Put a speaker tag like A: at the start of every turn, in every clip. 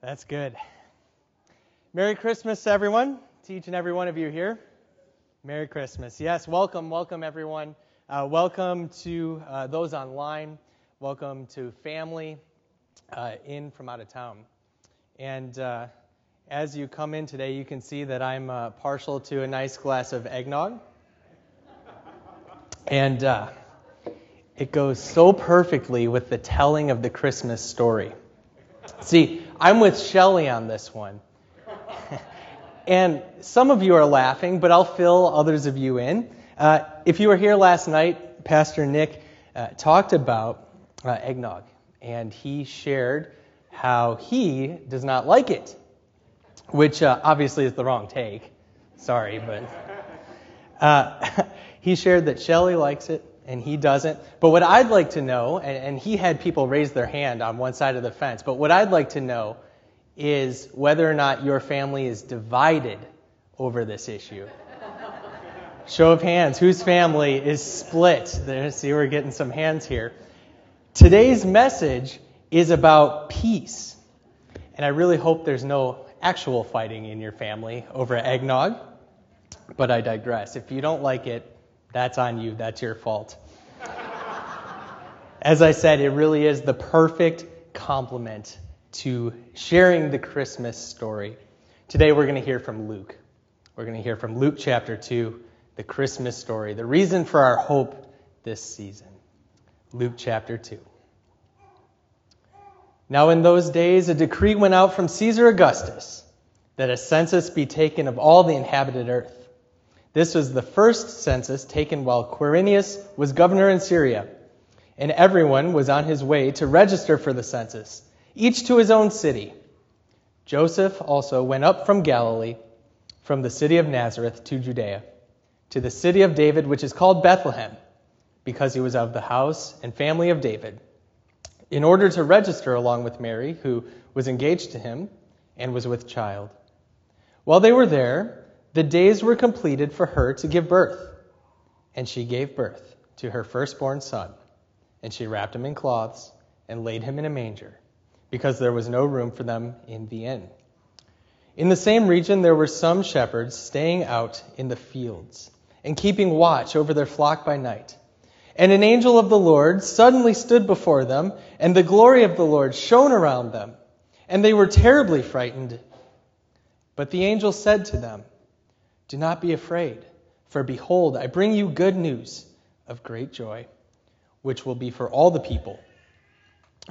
A: That's good. Merry Christmas, everyone, to each and every one of you here. Merry Christmas. Yes, welcome, welcome, everyone. Uh, welcome to uh, those online. Welcome to family uh, in from out of town. And uh, as you come in today, you can see that I'm uh, partial to a nice glass of eggnog. And uh, it goes so perfectly with the telling of the Christmas story. See, I'm with Shelly on this one. and some of you are laughing, but I'll fill others of you in. Uh, if you were here last night, Pastor Nick uh, talked about uh, eggnog, and he shared how he does not like it, which uh, obviously is the wrong take. Sorry, but uh, he shared that Shelly likes it and he doesn't. But what I'd like to know, and, and, he had people raise their hand on one side of the fence, but what I'd like to know is whether or not your family is divided over this issue. Show of hands. Whose family is split? There, see, we're getting some hands here. Today's message is about peace. And I really hope there's no actual fighting in your family over eggnog. But I digress. If you don't like it, that's on you. That's your fault. As I said, it really is the perfect complement to sharing the Christmas story. Today we're going to hear from Luke. We're going to hear from Luke chapter 2, the Christmas story, the reason for our hope this season. Luke chapter 2. Now, in those days, a decree went out from Caesar Augustus that a census be taken of all the inhabited earth. This was the first census taken while Quirinius was governor in Syria, and everyone was on his way to register for the census, each to his own city. Joseph also went up from Galilee, from the city of Nazareth to Judea, to the city of David, which is called Bethlehem, because he was of the house and family of David, in order to register along with Mary, who was engaged to him and was with child. While they were there, the days were completed for her to give birth, and she gave birth to her firstborn son. And she wrapped him in cloths and laid him in a manger, because there was no room for them in the inn. In the same region, there were some shepherds staying out in the fields and keeping watch over their flock by night. And an angel of the Lord suddenly stood before them, and the glory of the Lord shone around them, and they were terribly frightened. But the angel said to them, do not be afraid, for behold, I bring you good news of great joy, which will be for all the people.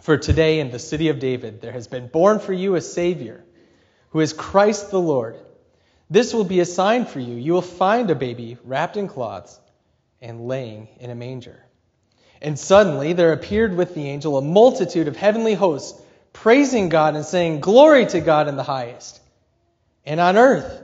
A: For today in the city of David there has been born for you a Savior, who is Christ the Lord. This will be a sign for you. You will find a baby wrapped in cloths and laying in a manger. And suddenly there appeared with the angel a multitude of heavenly hosts, praising God and saying, Glory to God in the highest. And on earth,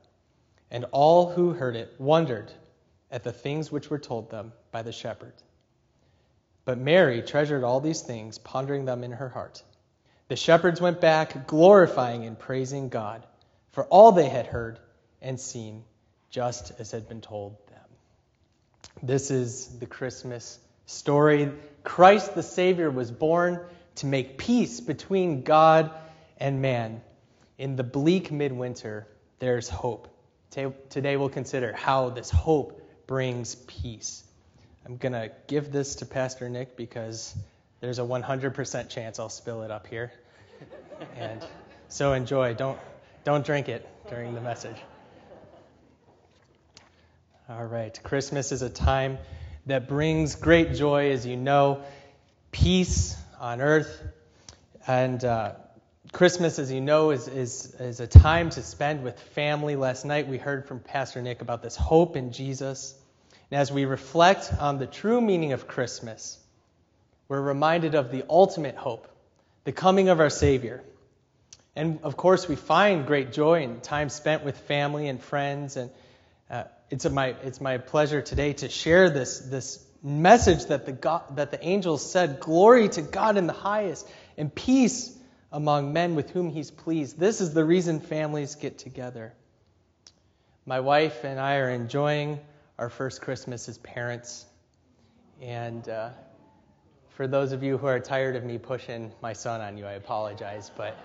A: And all who heard it wondered at the things which were told them by the shepherd. But Mary treasured all these things, pondering them in her heart. The shepherds went back, glorifying and praising God for all they had heard and seen, just as had been told them. This is the Christmas story. Christ the Savior was born to make peace between God and man. In the bleak midwinter, there's hope. Today we'll consider how this hope brings peace. I'm going to give this to Pastor Nick because there's a 100% chance I'll spill it up here. and so enjoy. Don't, don't drink it during the message. All right. Christmas is a time that brings great joy, as you know, peace on earth. And uh, Christmas, as you know, is, is, is a time to spend with family. Last night we heard from Pastor Nick about this hope in Jesus. And as we reflect on the true meaning of Christmas, we're reminded of the ultimate hope, the coming of our Savior. And of course, we find great joy in time spent with family and friends. And uh, it's, my, it's my pleasure today to share this, this message that the, God, that the angels said Glory to God in the highest, and peace among men with whom He's pleased. This is the reason families get together. My wife and I are enjoying our first Christmas as parents. And uh, for those of you who are tired of me pushing my son on you, I apologize. But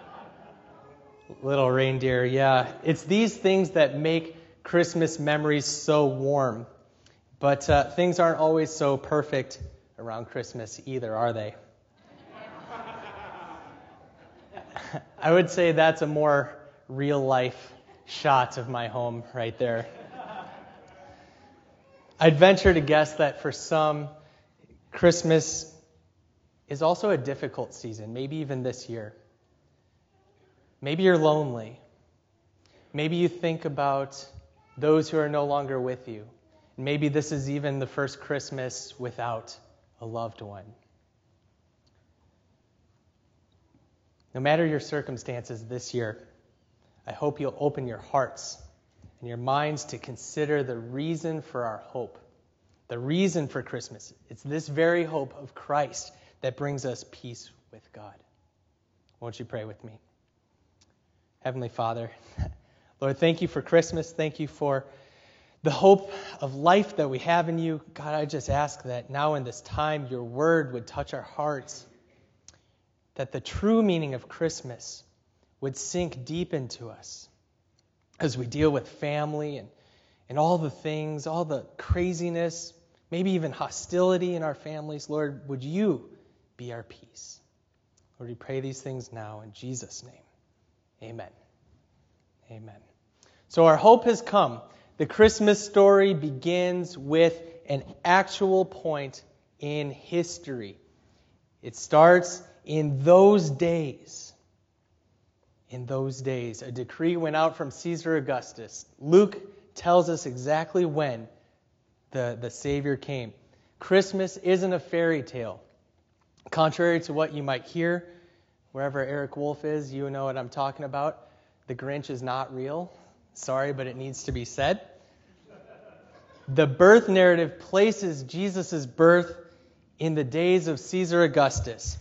A: little reindeer, yeah. It's these things that make Christmas memories so warm. But uh, things aren't always so perfect around Christmas either, are they? I would say that's a more real life shot of my home right there. I'd venture to guess that for some, Christmas is also a difficult season, maybe even this year. Maybe you're lonely. Maybe you think about those who are no longer with you. Maybe this is even the first Christmas without a loved one. No matter your circumstances this year, I hope you'll open your hearts and your minds to consider the reason for our hope, the reason for Christmas. It's this very hope of Christ that brings us peace with God. Won't you pray with me? Heavenly Father, Lord, thank you for Christmas. Thank you for the hope of life that we have in you. God, I just ask that now in this time, your word would touch our hearts, that the true meaning of Christmas would sink deep into us as we deal with family and, and all the things, all the craziness, maybe even hostility in our families. Lord, would you be our peace? Lord, we pray these things now in Jesus' name. Amen. Amen. So our hope has come. The Christmas story begins with an actual point in history. It starts in those days. In those days, a decree went out from Caesar Augustus. Luke tells us exactly when the, the Savior came. Christmas isn't a fairy tale. Contrary to what you might hear wherever Eric Wolf is, you know what I'm talking about. The Grinch is not real. Sorry, but it needs to be said. The birth narrative places Jesus' birth in the days of Caesar Augustus.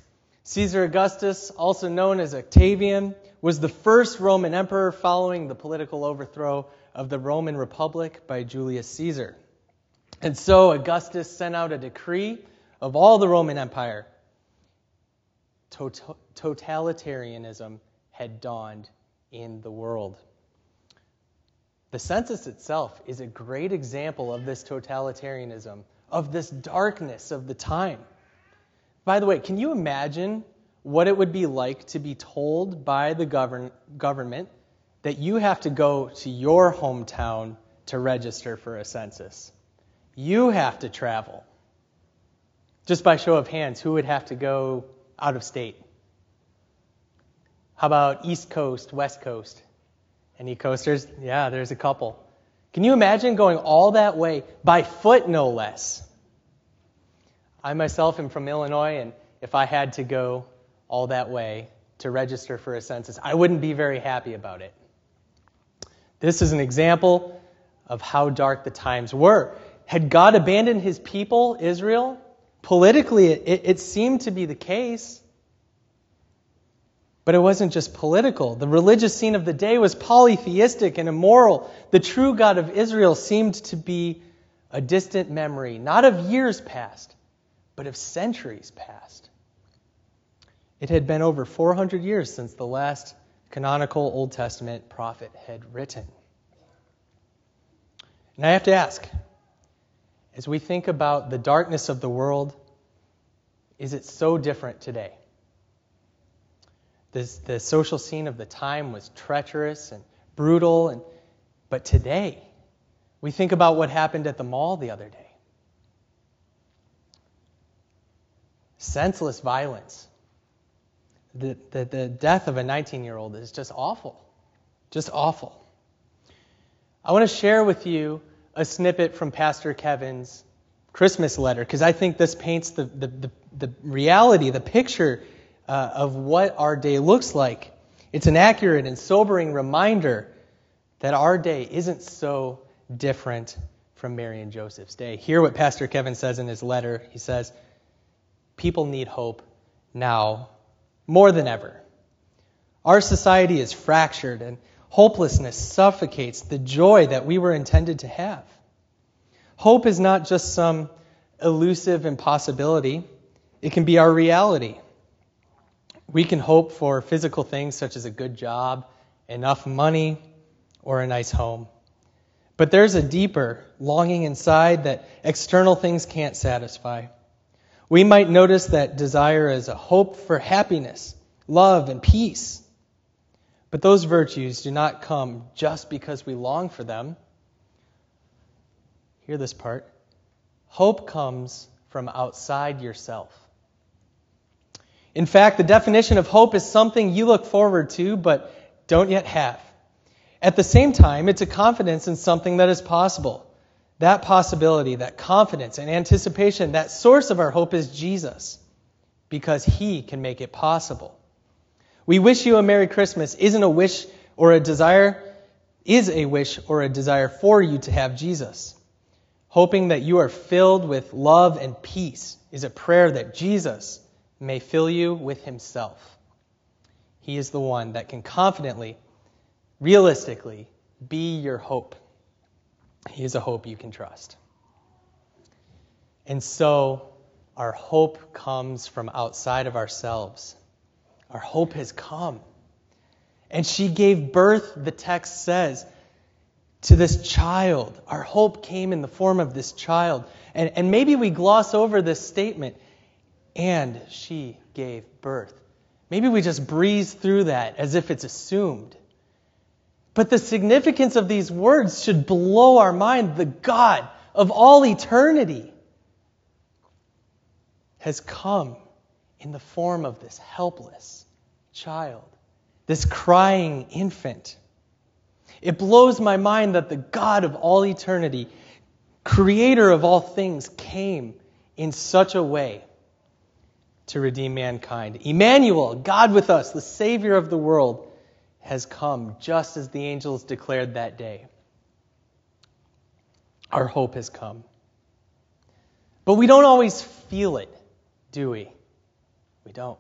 A: Caesar Augustus, also known as Octavian, was the first Roman emperor following the political overthrow of the Roman Republic by Julius Caesar. And so Augustus sent out a decree of all the Roman Empire. Totalitarianism had dawned in the world. The census itself is a great example of this totalitarianism, of this darkness of the time. By the way, can you imagine what it would be like to be told by the govern- government that you have to go to your hometown to register for a census? You have to travel. Just by show of hands, who would have to go out of state? How about East Coast, West Coast? Any coasters? Yeah, there's a couple. Can you imagine going all that way by foot, no less? I myself am from Illinois, and if I had to go all that way to register for a census, I wouldn't be very happy about it. This is an example of how dark the times were. Had God abandoned his people, Israel? Politically, it, it seemed to be the case. But it wasn't just political. The religious scene of the day was polytheistic and immoral. The true God of Israel seemed to be a distant memory, not of years past, but of centuries past. It had been over 400 years since the last canonical Old Testament prophet had written. And I have to ask, as we think about the darkness of the world, is it so different today? This, the social scene of the time was treacherous and brutal, and, but today, we think about what happened at the mall the other day. Senseless violence. The, the, the death of a 19 year old is just awful. Just awful. I want to share with you a snippet from Pastor Kevin's Christmas letter because I think this paints the, the, the, the reality, the picture uh, of what our day looks like. It's an accurate and sobering reminder that our day isn't so different from Mary and Joseph's day. Hear what Pastor Kevin says in his letter. He says, People need hope now more than ever. Our society is fractured and hopelessness suffocates the joy that we were intended to have. Hope is not just some elusive impossibility, it can be our reality. We can hope for physical things such as a good job, enough money, or a nice home. But there's a deeper longing inside that external things can't satisfy. We might notice that desire is a hope for happiness, love, and peace. But those virtues do not come just because we long for them. Hear this part. Hope comes from outside yourself. In fact, the definition of hope is something you look forward to but don't yet have. At the same time, it's a confidence in something that is possible. That possibility, that confidence and anticipation, that source of our hope is Jesus, because He can make it possible. We wish you a Merry Christmas isn't a wish or a desire, is a wish or a desire for you to have Jesus. Hoping that you are filled with love and peace is a prayer that Jesus may fill you with Himself. He is the one that can confidently realistically, be your hope. He is a hope you can trust. And so, our hope comes from outside of ourselves. Our hope has come. And she gave birth, the text says, to this child. Our hope came in the form of this child. And, and maybe we gloss over this statement, and she gave birth. Maybe we just breeze through that as if it's assumed. But the significance of these words should blow our mind. The God of all eternity has come in the form of this helpless child, this crying infant. It blows my mind that the God of all eternity, creator of all things, came in such a way to redeem mankind. Emmanuel, God with us, the Savior of the world has come just as the angels declared that day. Our hope has come. But we don't always feel it, do we? We don't.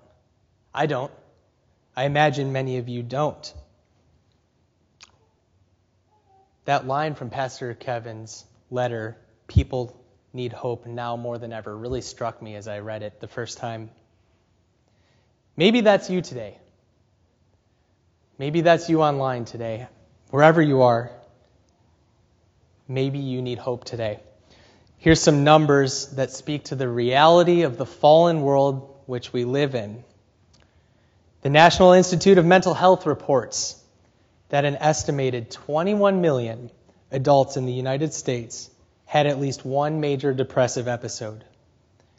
A: I don't. I imagine many of you don't. That line from Pastor Kevin's letter, People Need Hope Now More Than Ever, really struck me as I read it the first time. Maybe that's you today. Maybe that's you online today. Wherever you are, maybe you need hope today. Here's some numbers that speak to the reality of the fallen world which we live in. The National Institute of Mental Health reports that an estimated 21 million adults in the United States had at least one major depressive episode.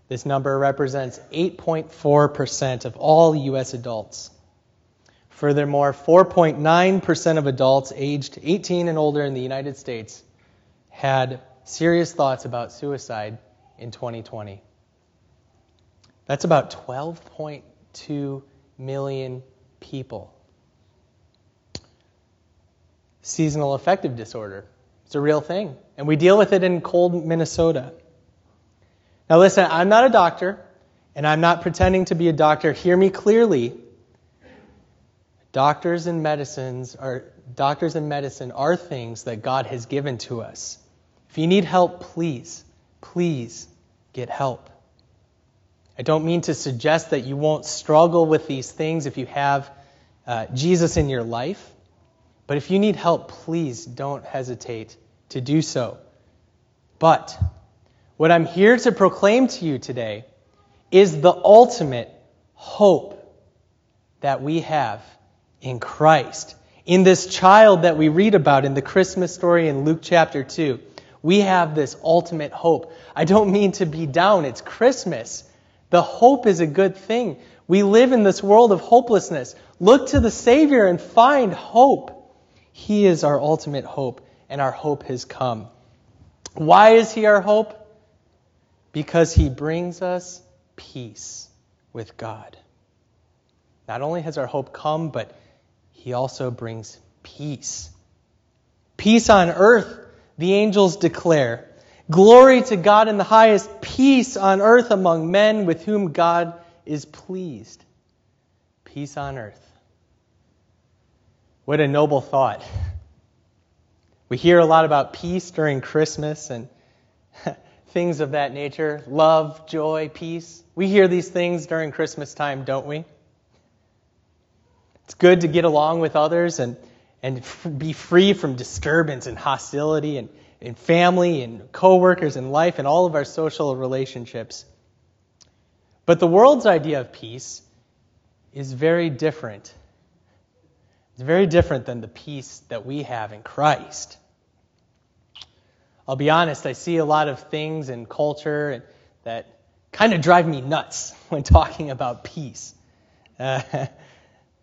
A: This number represents 8.4% of all U.S. adults. Furthermore, 4.9% of adults aged 18 and older in the United States had serious thoughts about suicide in 2020. That's about 12.2 million people. Seasonal affective disorder. It's a real thing, and we deal with it in cold Minnesota. Now, listen, I'm not a doctor, and I'm not pretending to be a doctor. Hear me clearly. Doctors and medicines are doctors and medicine are things that God has given to us. If you need help, please, please get help. I don't mean to suggest that you won't struggle with these things if you have uh, Jesus in your life, but if you need help, please don't hesitate to do so. But what I'm here to proclaim to you today is the ultimate hope that we have in Christ. In this child that we read about in the Christmas story in Luke chapter 2, we have this ultimate hope. I don't mean to be down, it's Christmas. The hope is a good thing. We live in this world of hopelessness. Look to the Savior and find hope. He is our ultimate hope, and our hope has come. Why is He our hope? Because He brings us peace with God. Not only has our hope come, but he also brings peace. Peace on earth, the angels declare. Glory to God in the highest, peace on earth among men with whom God is pleased. Peace on earth. What a noble thought. We hear a lot about peace during Christmas and things of that nature love, joy, peace. We hear these things during Christmas time, don't we? It's good to get along with others and, and f- be free from disturbance and hostility and, and family and coworkers and life and all of our social relationships. But the world's idea of peace is very different it's very different than the peace that we have in Christ. I'll be honest, I see a lot of things in culture that kind of drive me nuts when talking about peace, uh,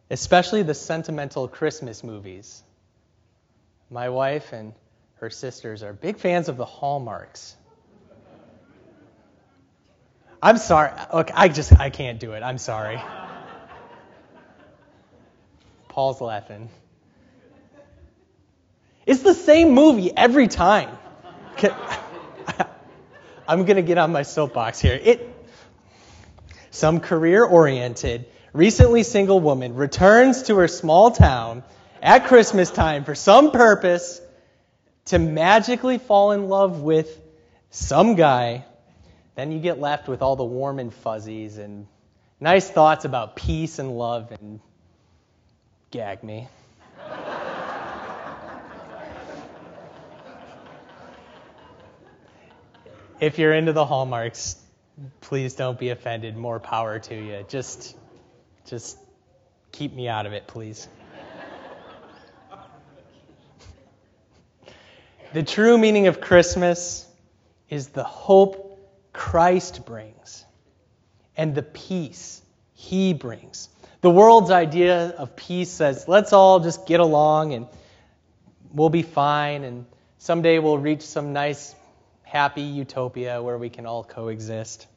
A: especially the sentimental Christmas movies. My wife and her sisters are big fans of the Hallmarks. I'm sorry. Look, I just I can't do it. I'm sorry. Paul's laughing. It's the same movie every time. I'm going to get on my soapbox here. It, some career oriented, recently single woman returns to her small town at Christmas time for some purpose to magically fall in love with some guy. Then you get left with all the warm and fuzzies and nice thoughts about peace and love and gag me. if you're into the hallmarks, please don't be offended. More power to you. Just, just keep me out of it, please. the true meaning of Christmas is the hope Christ brings and the peace he brings. The world's idea of peace says, let's all just get along and we'll be fine, and someday we'll reach some nice, happy utopia where we can all coexist.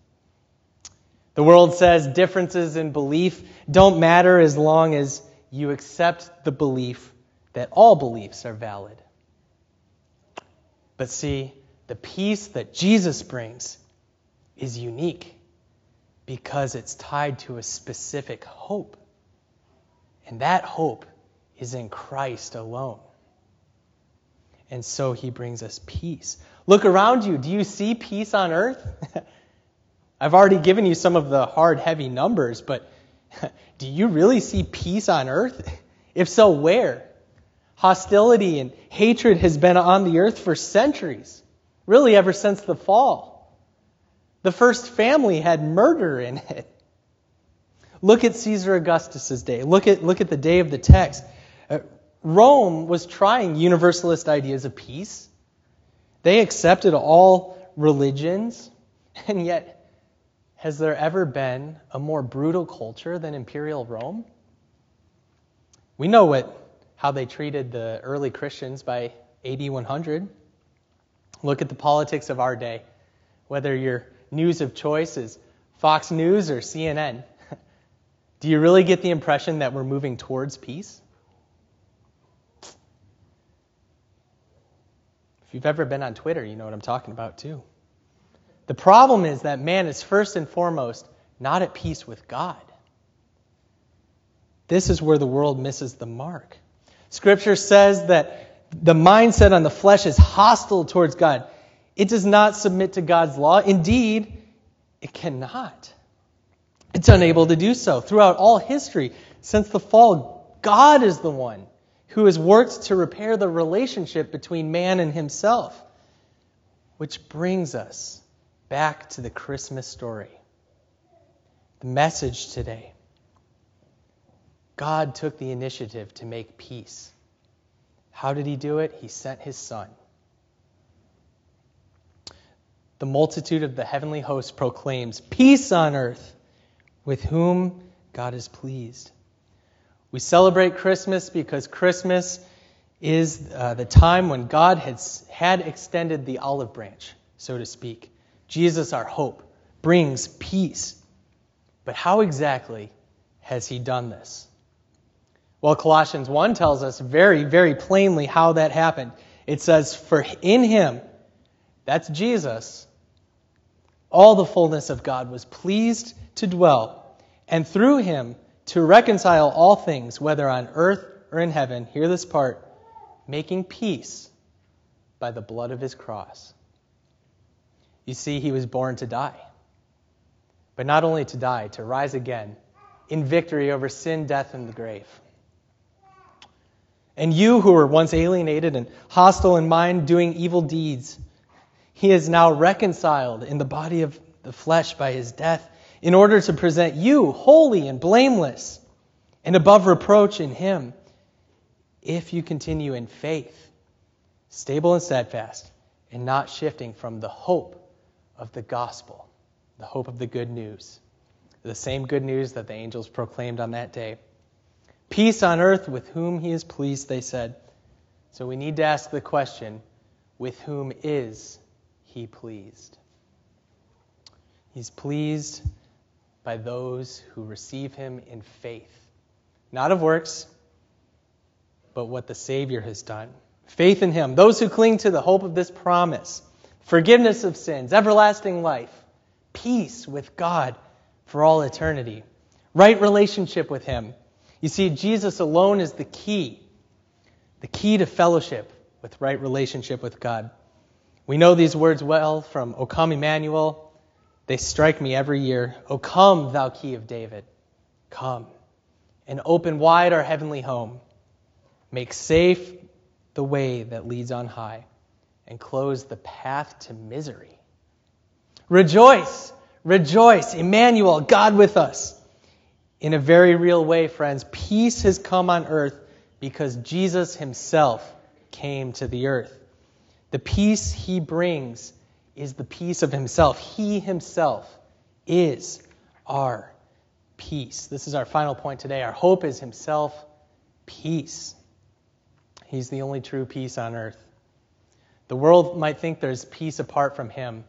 A: The world says differences in belief don't matter as long as you accept the belief that all beliefs are valid. But see, the peace that Jesus brings is unique because it's tied to a specific hope. And that hope is in Christ alone. And so he brings us peace. Look around you. Do you see peace on earth? I've already given you some of the hard, heavy numbers, but do you really see peace on earth? If so, where? Hostility and hatred has been on the earth for centuries, really, ever since the fall. The first family had murder in it. Look at Caesar Augustus's day. Look at, look at the day of the text. Uh, Rome was trying universalist ideas of peace. They accepted all religions, and yet, has there ever been a more brutal culture than imperial Rome? We know what, how they treated the early Christians by AD 100. Look at the politics of our day. Whether you're news of choice is Fox News or CNN. Do you really get the impression that we're moving towards peace? If you've ever been on Twitter, you know what I'm talking about too. The problem is that man is first and foremost not at peace with God. This is where the world misses the mark. Scripture says that the mindset on the flesh is hostile towards God. It does not submit to God's law. Indeed, it cannot. It's unable to do so. Throughout all history, since the fall, God is the one who has worked to repair the relationship between man and himself. Which brings us back to the Christmas story. The message today God took the initiative to make peace. How did he do it? He sent his son the multitude of the heavenly host proclaims, Peace on earth, with whom God is pleased. We celebrate Christmas because Christmas is uh, the time when God has, had extended the olive branch, so to speak. Jesus, our hope, brings peace. But how exactly has he done this? Well, Colossians 1 tells us very, very plainly how that happened. It says, For in him, that's Jesus, all the fullness of God was pleased to dwell, and through him to reconcile all things, whether on earth or in heaven. Hear this part making peace by the blood of his cross. You see, he was born to die. But not only to die, to rise again in victory over sin, death, and the grave. And you who were once alienated and hostile in mind, doing evil deeds, he is now reconciled in the body of the flesh by his death, in order to present you holy and blameless and above reproach in him, if you continue in faith, stable and steadfast, and not shifting from the hope of the gospel, the hope of the good news, the same good news that the angels proclaimed on that day. Peace on earth with whom he is pleased, they said. So we need to ask the question with whom is he pleased? He's pleased by those who receive him in faith, not of works, but what the Savior has done. Faith in him. Those who cling to the hope of this promise, forgiveness of sins, everlasting life, peace with God for all eternity, right relationship with him you see, Jesus alone is the key, the key to fellowship with right relationship with God. We know these words well from O come Emmanuel. They strike me every year. O come, thou key of David. Come and open wide our heavenly home. Make safe the way that leads on high and close the path to misery. Rejoice, rejoice, Emmanuel, God with us. In a very real way, friends, peace has come on earth because Jesus himself came to the earth. The peace he brings is the peace of himself. He himself is our peace. This is our final point today. Our hope is himself, peace. He's the only true peace on earth. The world might think there's peace apart from him,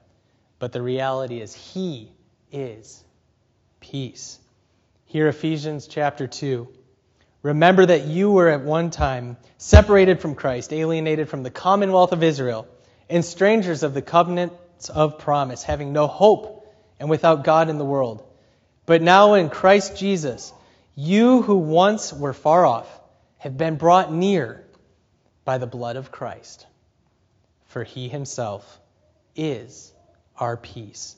A: but the reality is he is peace. Here, Ephesians chapter 2. Remember that you were at one time separated from Christ, alienated from the commonwealth of Israel, and strangers of the covenants of promise, having no hope and without God in the world. But now in Christ Jesus, you who once were far off have been brought near by the blood of Christ. For he himself is our peace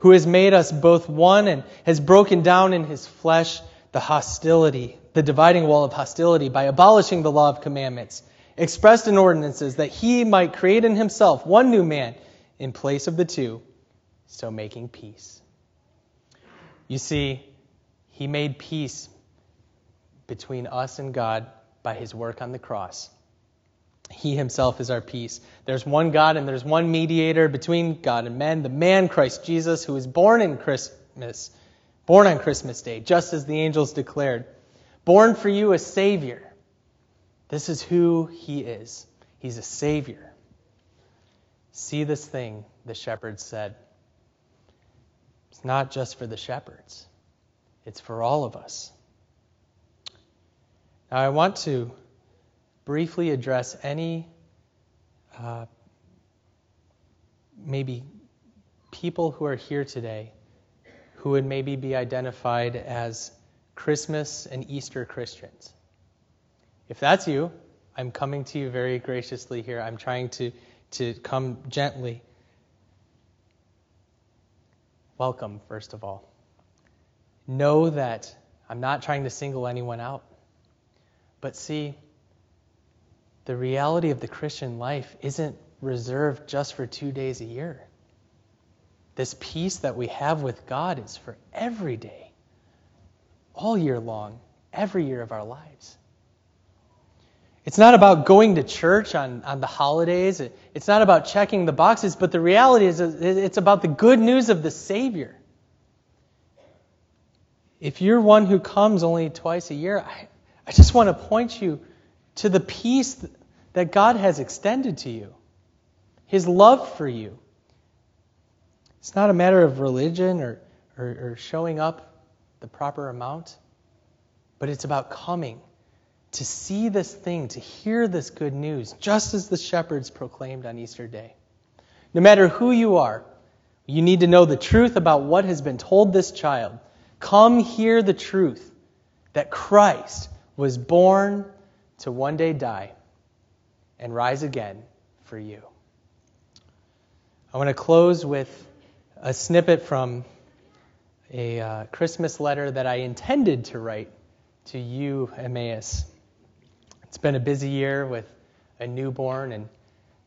A: who has made us both one and has broken down in his flesh the hostility, the dividing wall of hostility by abolishing the law of commandments expressed in ordinances that he might create in himself one new man in place of the two, so making peace. You see, he made peace between us and God by his work on the cross. He himself is our peace. There's one God and there's one mediator between God and men, the man Christ Jesus, who was born in Christmas, born on Christmas Day, just as the angels declared. Born for you a Savior. This is who he is. He's a Savior. See this thing, the shepherds said. It's not just for the shepherds, it's for all of us. Now, I want to briefly address any uh, maybe people who are here today who would maybe be identified as Christmas and Easter Christians. If that's you, I'm coming to you very graciously here. I'm trying to, to come gently. Welcome, first of all. Know that I'm not trying to single anyone out. But see, the reality of the Christian life isn't reserved just for two days a year. This peace that we have with God is for every day, all year long, every year of our lives. It's not about going to church on, on the holidays. it's not about checking the boxes, but the reality is it's about the good news of the Savior. If you're one who comes only twice a year, I, I just want to point you to the peace that God has extended to you, His love for you. It's not a matter of religion or, or, or showing up the proper amount, but it's about coming to see this thing, to hear this good news, just as the shepherds proclaimed on Easter Day. No matter who you are, you need to know the truth about what has been told this child. Come hear the truth that Christ was born to one day die and rise again for you. I want to close with a snippet from a uh, Christmas letter that I intended to write to you, Emmaus. It's been a busy year with a newborn and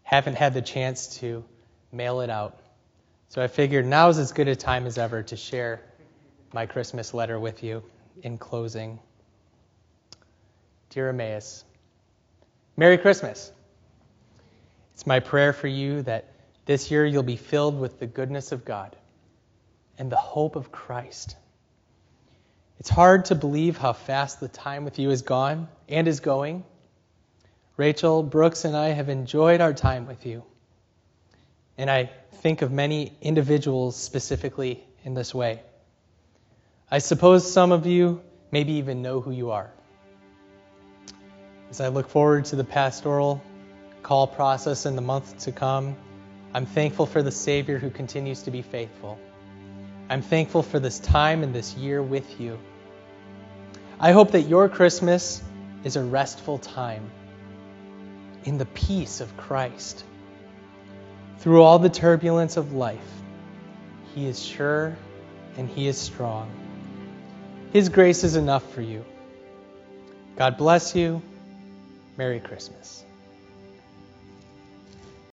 A: haven't had the chance to mail it out. So I figured now's as good a time as ever to share my Christmas letter with you in closing. Dear Emmaus, Merry Christmas. It's my prayer for you that this year you'll be filled with the goodness of God and the hope of Christ. It's hard to believe how fast the time with you is gone and is going. Rachel, Brooks, and I have enjoyed our time with you. And I think of many individuals specifically in this way. I suppose some of you maybe even know who you are. As I look forward to the pastoral call process in the month to come, I'm thankful for the Savior who continues to be faithful. I'm thankful for this time and this year with you. I hope that your Christmas is a restful time in the peace of Christ. Through all the turbulence of life, He is sure and He is strong. His grace is enough for you. God bless you. Merry Christmas.